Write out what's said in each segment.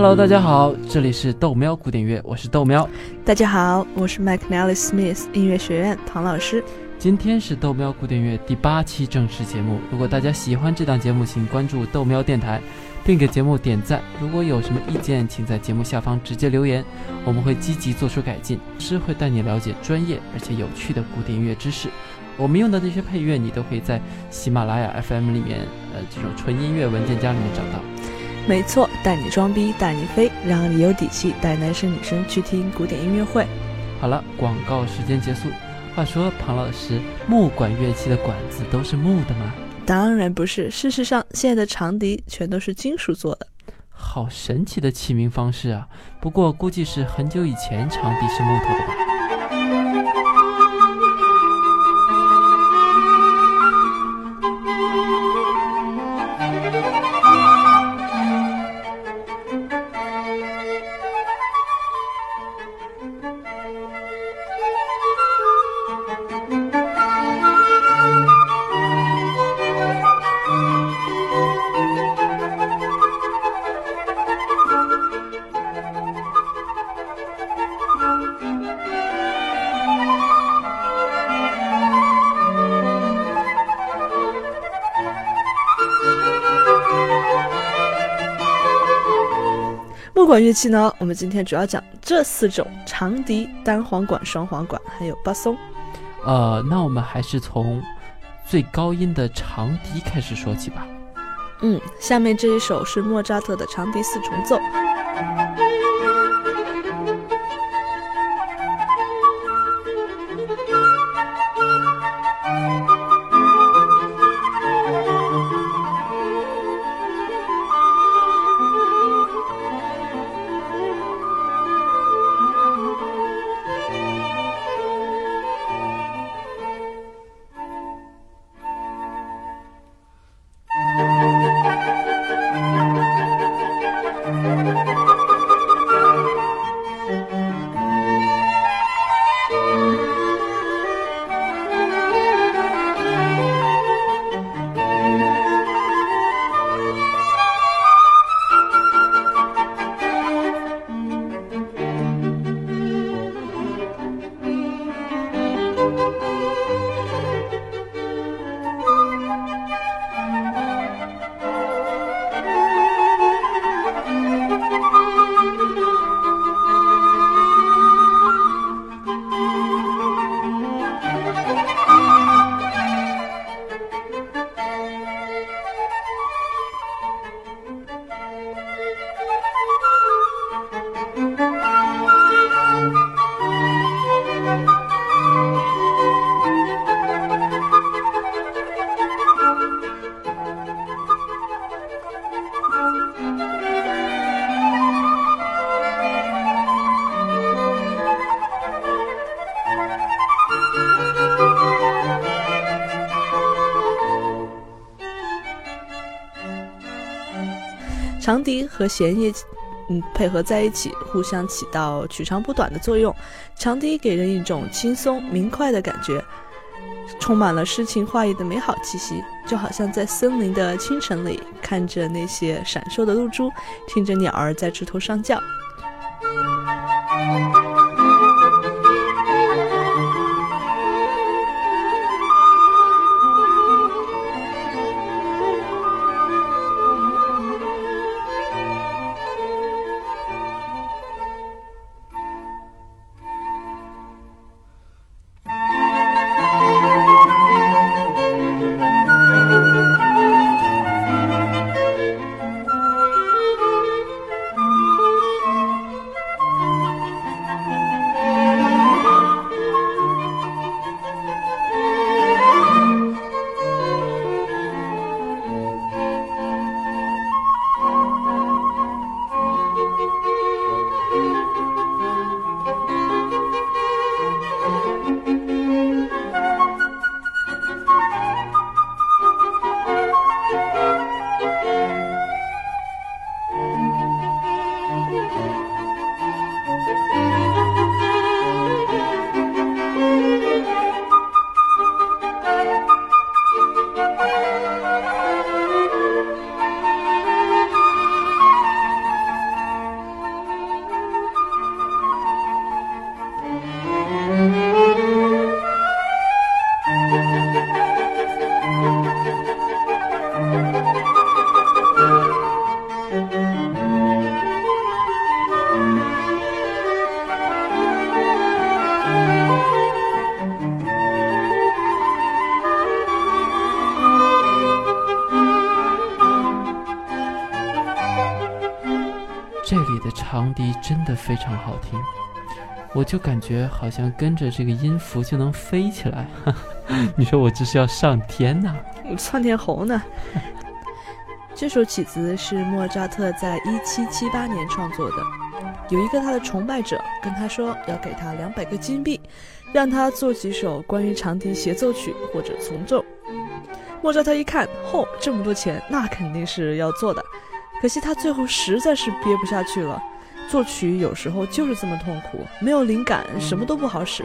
Hello，大家好，这里是豆喵古典乐，我是豆喵。大家好，我是 McNally Smith 音乐学院唐老师。今天是豆喵古典乐第八期正式节目。如果大家喜欢这档节目，请关注豆喵电台，并给节目点赞。如果有什么意见，请在节目下方直接留言，我们会积极做出改进。师会带你了解专业而且有趣的古典音乐知识。我们用的这些配乐，你都可以在喜马拉雅 FM 里面，呃，这种纯音乐文件夹里面找到。没错，带你装逼带你飞，让你有底气带男生女生去听古典音乐会。好了，广告时间结束。话说，庞老师，木管乐器的管子都是木的吗？当然不是，事实上，现在的长笛全都是金属做的。好神奇的起名方式啊！不过估计是很久以前长笛是木头的吧。管乐器呢，我们今天主要讲这四种：长笛、单簧管、双簧管，还有巴松。呃，那我们还是从最高音的长笛开始说起吧。嗯，下面这一首是莫扎特的长笛四重奏。长笛和弦乐，嗯，配合在一起，互相起到取长补短的作用。长笛给人一种轻松明快的感觉，充满了诗情画意的美好气息，就好像在森林的清晨里，看着那些闪烁的露珠，听着鸟儿在枝头上叫。真的非常好听，我就感觉好像跟着这个音符就能飞起来。你说我这是要上天呐？窜天猴呢？这首曲子是莫扎特在一七七八年创作的。有一个他的崇拜者跟他说要给他两百个金币，让他做几首关于长笛协奏曲或者从奏。莫扎特一看，嚯，这么多钱，那肯定是要做的。可惜他最后实在是憋不下去了。作曲有时候就是这么痛苦，没有灵感，什么都不好使，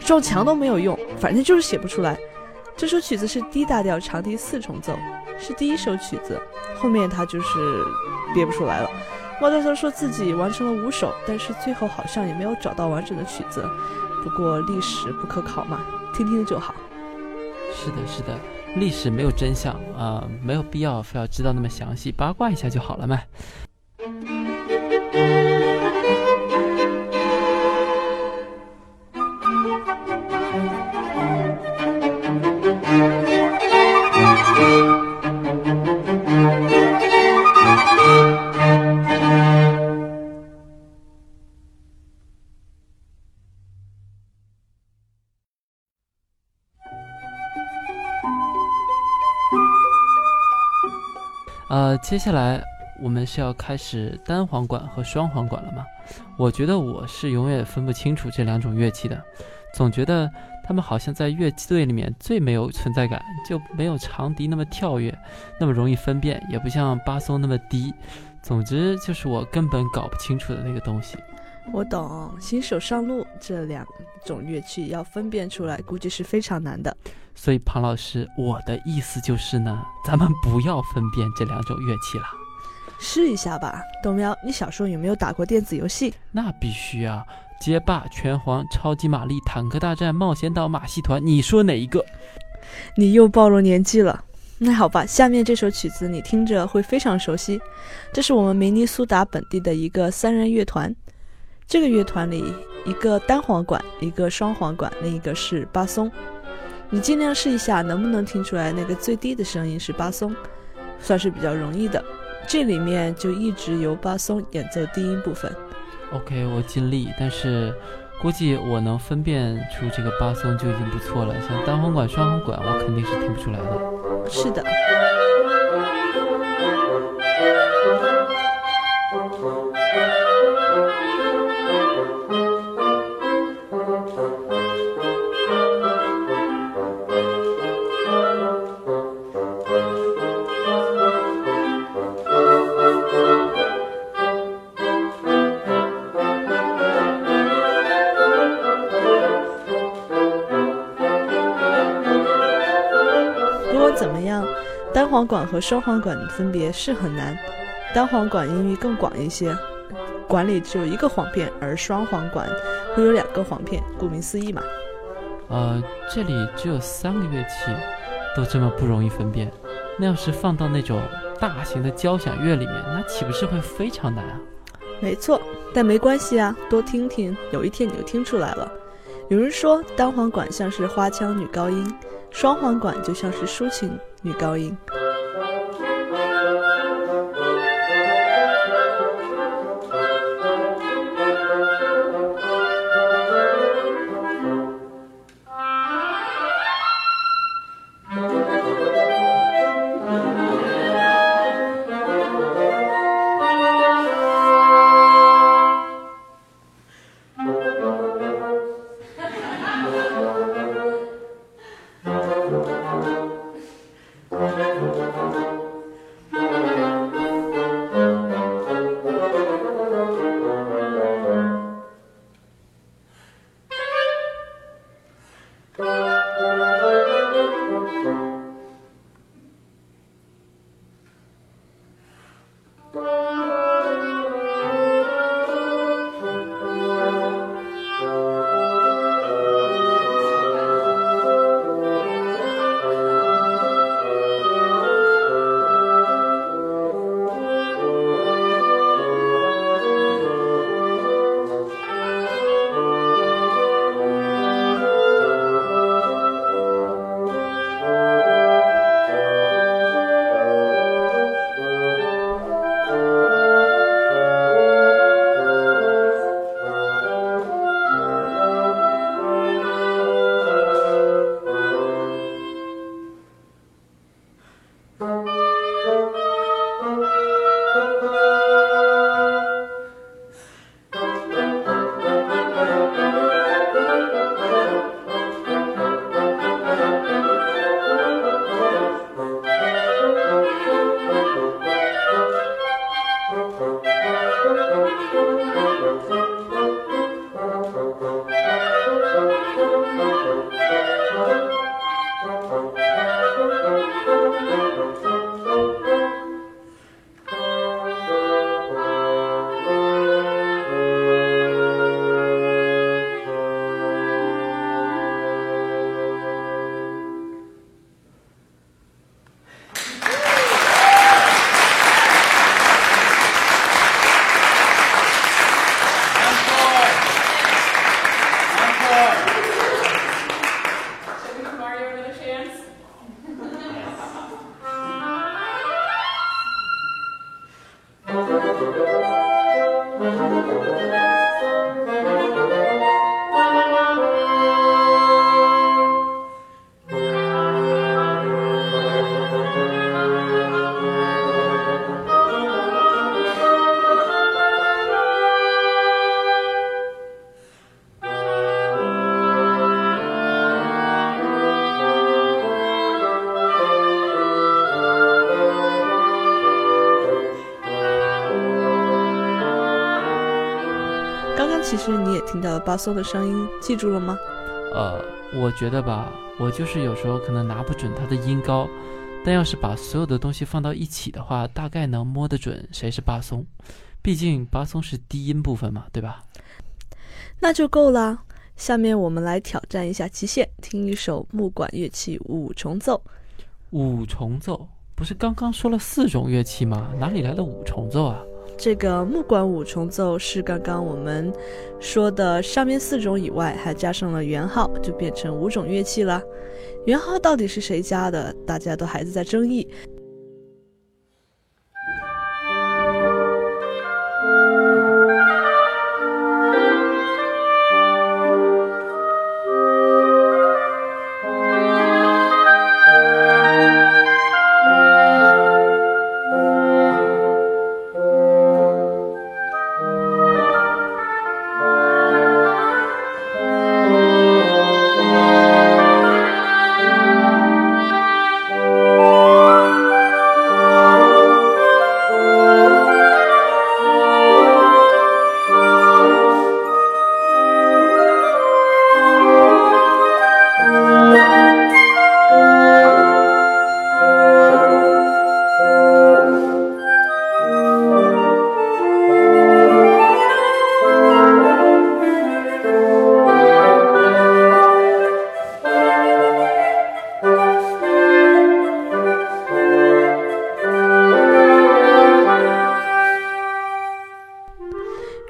撞墙都没有用，反正就是写不出来。这首曲子是 D 大调长笛四重奏，是第一首曲子。后面他就是憋不出来了。莫扎特说自己完成了五首，但是最后好像也没有找到完整的曲子。不过历史不可考嘛，听听就好。是的，是的。历史没有真相啊，没有必要非要知道那么详细，八卦一下就好了嘛。接下来我们是要开始单簧管和双簧管了吗？我觉得我是永远分不清楚这两种乐器的，总觉得他们好像在乐队里面最没有存在感，就没有长笛那么跳跃，那么容易分辨，也不像巴松那么低。总之就是我根本搞不清楚的那个东西。我懂，新手上路这两种乐器要分辨出来，估计是非常难的。所以庞老师，我的意思就是呢，咱们不要分辨这两种乐器了，试一下吧。豆苗，你小时候有没有打过电子游戏？那必须啊！街霸、拳皇、超级玛丽、坦克大战、冒险岛、马戏团，你说哪一个？你又暴露年纪了。那好吧，下面这首曲子你听着会非常熟悉，这是我们明尼苏达本地的一个三人乐团。这个乐团里，一个单簧管，一个双簧管，另一个是巴松。你尽量试一下，能不能听出来那个最低的声音是巴松，算是比较容易的。这里面就一直由巴松演奏低音部分。OK，我尽力，但是估计我能分辨出这个巴松就已经不错了。像单簧管、双簧管，我肯定是听不出来的。是的。单簧管和双簧管的分别是很难，单簧管音域更广一些，管里只有一个簧片，而双簧管会有两个簧片，顾名思义嘛。呃，这里只有三个乐器，都这么不容易分辨，那要是放到那种大型的交响乐里面，那岂不是会非常难啊？没错，但没关系啊，多听听，有一天你就听出来了。有人说单簧管像是花腔女高音，双簧管就像是抒情女高音。Bye. 其实你也听到了巴松的声音，记住了吗？呃，我觉得吧，我就是有时候可能拿不准它的音高，但要是把所有的东西放到一起的话，大概能摸得准谁是巴松。毕竟巴松是低音部分嘛，对吧？那就够了。下面我们来挑战一下极限，听一首木管乐器五重奏。五重奏不是刚刚说了四种乐器吗？哪里来的五重奏啊？这个木管五重奏是刚刚我们说的上面四种以外，还加上了圆号，就变成五种乐器了。圆号到底是谁家的？大家都还是在争议。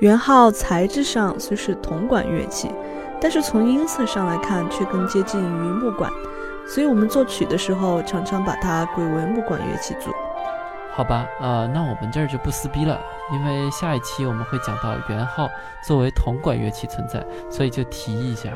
圆号材质上虽是铜管乐器，但是从音色上来看却更接近于木管，所以我们作曲的时候常常把它归为木管乐器组。好吧，呃，那我们这儿就不撕逼了，因为下一期我们会讲到圆号作为铜管乐器存在，所以就提一下。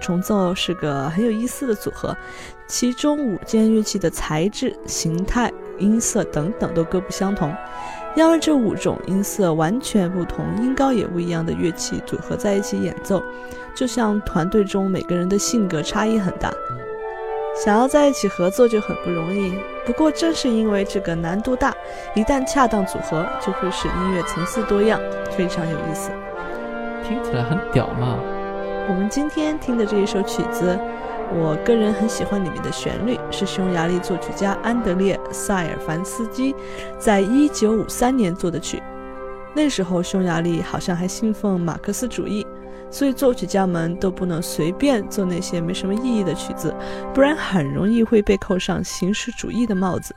重奏是个很有意思的组合，其中五件乐器的材质、形态、音色等等都各不相同。要让这五种音色完全不同、音高也不一样的乐器组合在一起演奏，就像团队中每个人的性格差异很大，想要在一起合作就很不容易。不过正是因为这个难度大，一旦恰当组合，就会使音乐层次多样，非常有意思。听起来很屌嘛！我们今天听的这一首曲子，我个人很喜欢里面的旋律，是匈牙利作曲家安德烈·塞尔凡斯基在一九五三年做的曲。那时候匈牙利好像还信奉马克思主义，所以作曲家们都不能随便做那些没什么意义的曲子，不然很容易会被扣上形式主义的帽子。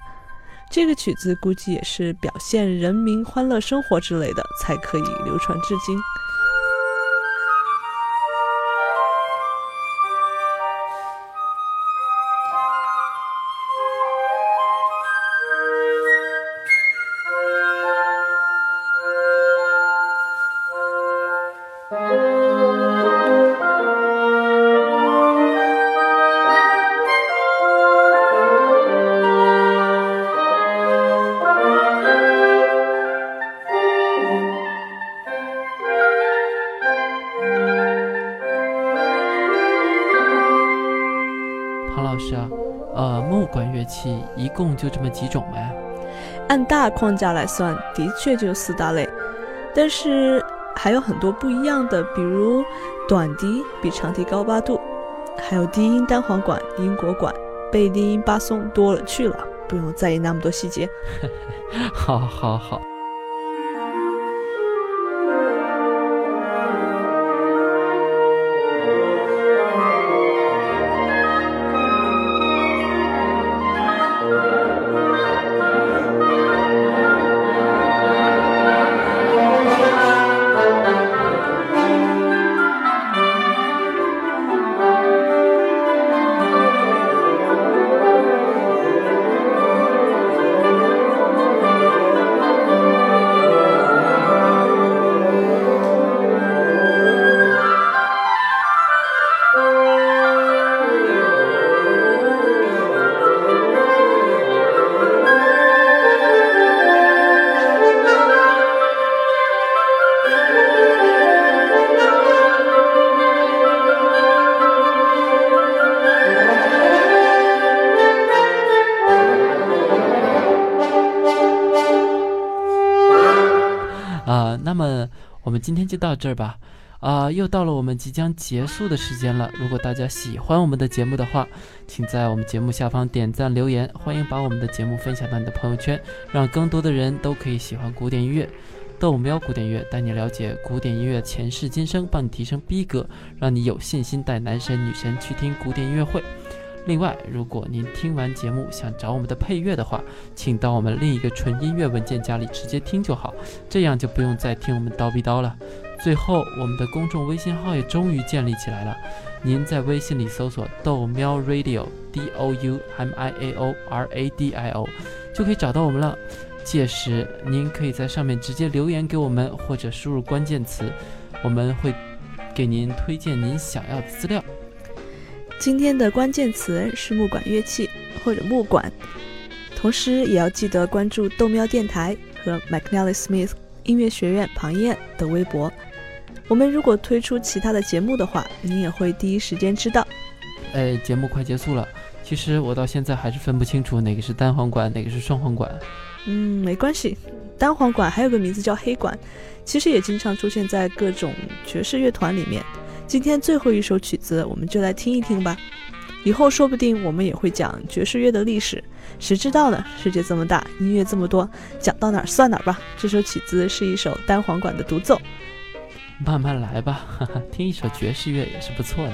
这个曲子估计也是表现人民欢乐生活之类的，才可以流传至今。一共就这么几种呗。按大框架来算，的确就四大类，但是还有很多不一样的，比如短笛比长笛高八度，还有低音单簧管、英国管、贝低音巴松多了去了，不用在意那么多细节。好，好，好。今天就到这儿吧。啊，又到了我们即将结束的时间了。如果大家喜欢我们的节目的话，请在我们节目下方点赞留言，欢迎把我们的节目分享到你的朋友圈，让更多的人都可以喜欢古典音乐。豆喵古典乐带你了解古典音乐前世今生，帮你提升逼格，让你有信心带男神女神去听古典音乐会。另外，如果您听完节目想找我们的配乐的话，请到我们另一个纯音乐文件夹里直接听就好，这样就不用再听我们叨逼叨了。最后，我们的公众微信号也终于建立起来了，您在微信里搜索“豆喵 Radio”（D O U M I A O R A D I O） 就可以找到我们了。届时，您可以在上面直接留言给我们，或者输入关键词，我们会给您推荐您想要的资料。今天的关键词是木管乐器或者木管，同时也要记得关注豆喵电台和 McNally Smith 音乐学院庞燕的微博。我们如果推出其他的节目的话，您也会第一时间知道。哎，节目快结束了，其实我到现在还是分不清楚哪个是单簧管，哪个是双簧管。嗯，没关系，单簧管还有个名字叫黑管，其实也经常出现在各种爵士乐团里面。今天最后一首曲子，我们就来听一听吧。以后说不定我们也会讲爵士乐的历史，谁知道呢？世界这么大，音乐这么多，讲到哪儿算哪儿吧。这首曲子是一首单簧管的独奏，慢慢来吧，哈哈，听一首爵士乐也是不错的。